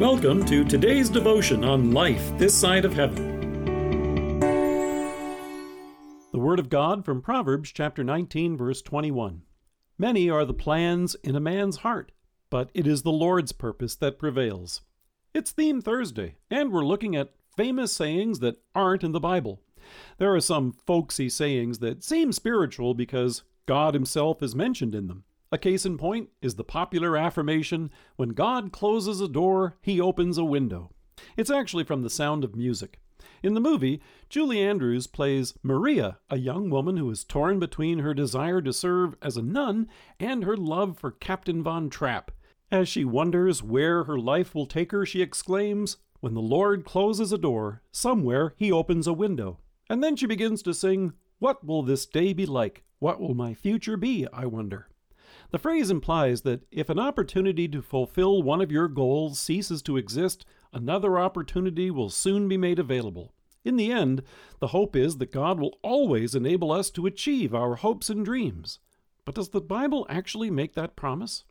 Welcome to today's devotion on life this side of heaven. The Word of God from Proverbs chapter 19, verse 21. Many are the plans in a man's heart, but it is the Lord's purpose that prevails. It's Theme Thursday, and we're looking at famous sayings that aren't in the Bible. There are some folksy sayings that seem spiritual because God Himself is mentioned in them. A case in point is the popular affirmation, When God closes a door, He opens a window. It's actually from The Sound of Music. In the movie, Julie Andrews plays Maria, a young woman who is torn between her desire to serve as a nun and her love for Captain Von Trapp. As she wonders where her life will take her, she exclaims, When the Lord closes a door, somewhere he opens a window. And then she begins to sing, What will this day be like? What will my future be, I wonder? The phrase implies that if an opportunity to fulfill one of your goals ceases to exist, another opportunity will soon be made available. In the end, the hope is that God will always enable us to achieve our hopes and dreams. But does the Bible actually make that promise?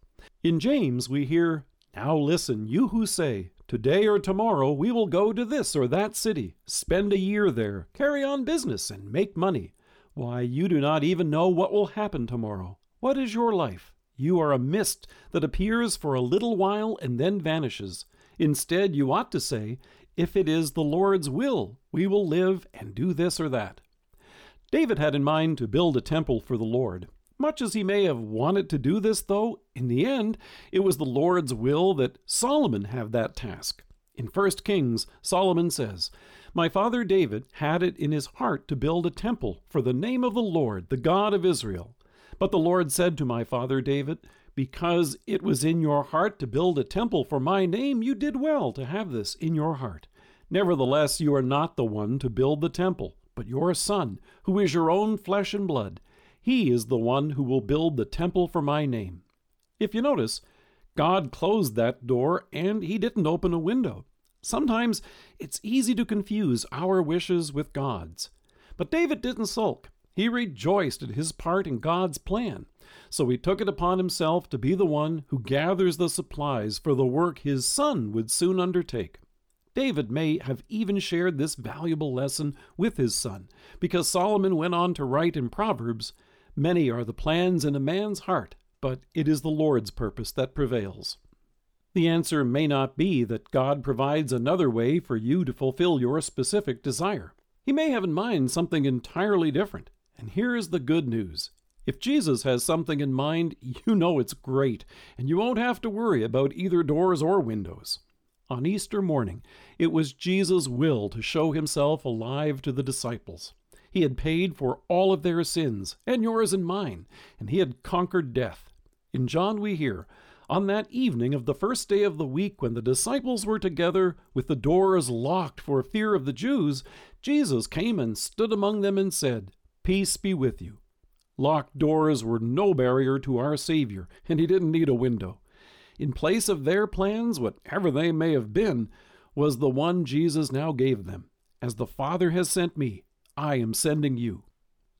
In James, we hear, Now listen, you who say, Today or tomorrow we will go to this or that city, spend a year there, carry on business, and make money. Why, you do not even know what will happen tomorrow. What is your life? You are a mist that appears for a little while and then vanishes. Instead, you ought to say, If it is the Lord's will, we will live and do this or that. David had in mind to build a temple for the Lord. Much as he may have wanted to do this, though, in the end, it was the Lord's will that Solomon have that task. In 1 Kings, Solomon says, My father David had it in his heart to build a temple for the name of the Lord, the God of Israel. But the Lord said to my father David, Because it was in your heart to build a temple for my name, you did well to have this in your heart. Nevertheless, you are not the one to build the temple, but your son, who is your own flesh and blood. He is the one who will build the temple for my name. If you notice, God closed that door and he didn't open a window. Sometimes it's easy to confuse our wishes with God's. But David didn't sulk. He rejoiced at his part in God's plan, so he took it upon himself to be the one who gathers the supplies for the work his son would soon undertake. David may have even shared this valuable lesson with his son, because Solomon went on to write in Proverbs Many are the plans in a man's heart, but it is the Lord's purpose that prevails. The answer may not be that God provides another way for you to fulfill your specific desire. He may have in mind something entirely different. And here is the good news. If Jesus has something in mind, you know it's great, and you won't have to worry about either doors or windows. On Easter morning, it was Jesus' will to show himself alive to the disciples. He had paid for all of their sins, and yours and mine, and he had conquered death. In John, we hear, on that evening of the first day of the week, when the disciples were together, with the doors locked for fear of the Jews, Jesus came and stood among them and said, Peace be with you. Locked doors were no barrier to our Savior, and he didn't need a window. In place of their plans, whatever they may have been, was the one Jesus now gave them. As the Father has sent me, I am sending you.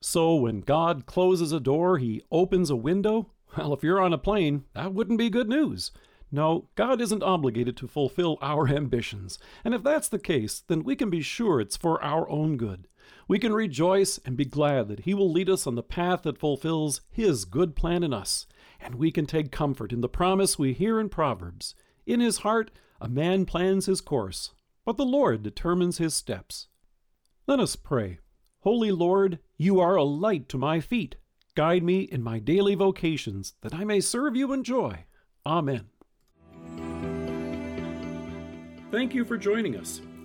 So when God closes a door, he opens a window? Well, if you're on a plane, that wouldn't be good news. No, God isn't obligated to fulfill our ambitions. And if that's the case, then we can be sure it's for our own good. We can rejoice and be glad that He will lead us on the path that fulfills His good plan in us. And we can take comfort in the promise we hear in Proverbs In his heart, a man plans his course, but the Lord determines his steps. Let us pray. Holy Lord, you are a light to my feet. Guide me in my daily vocations, that I may serve you in joy. Amen. Thank you for joining us.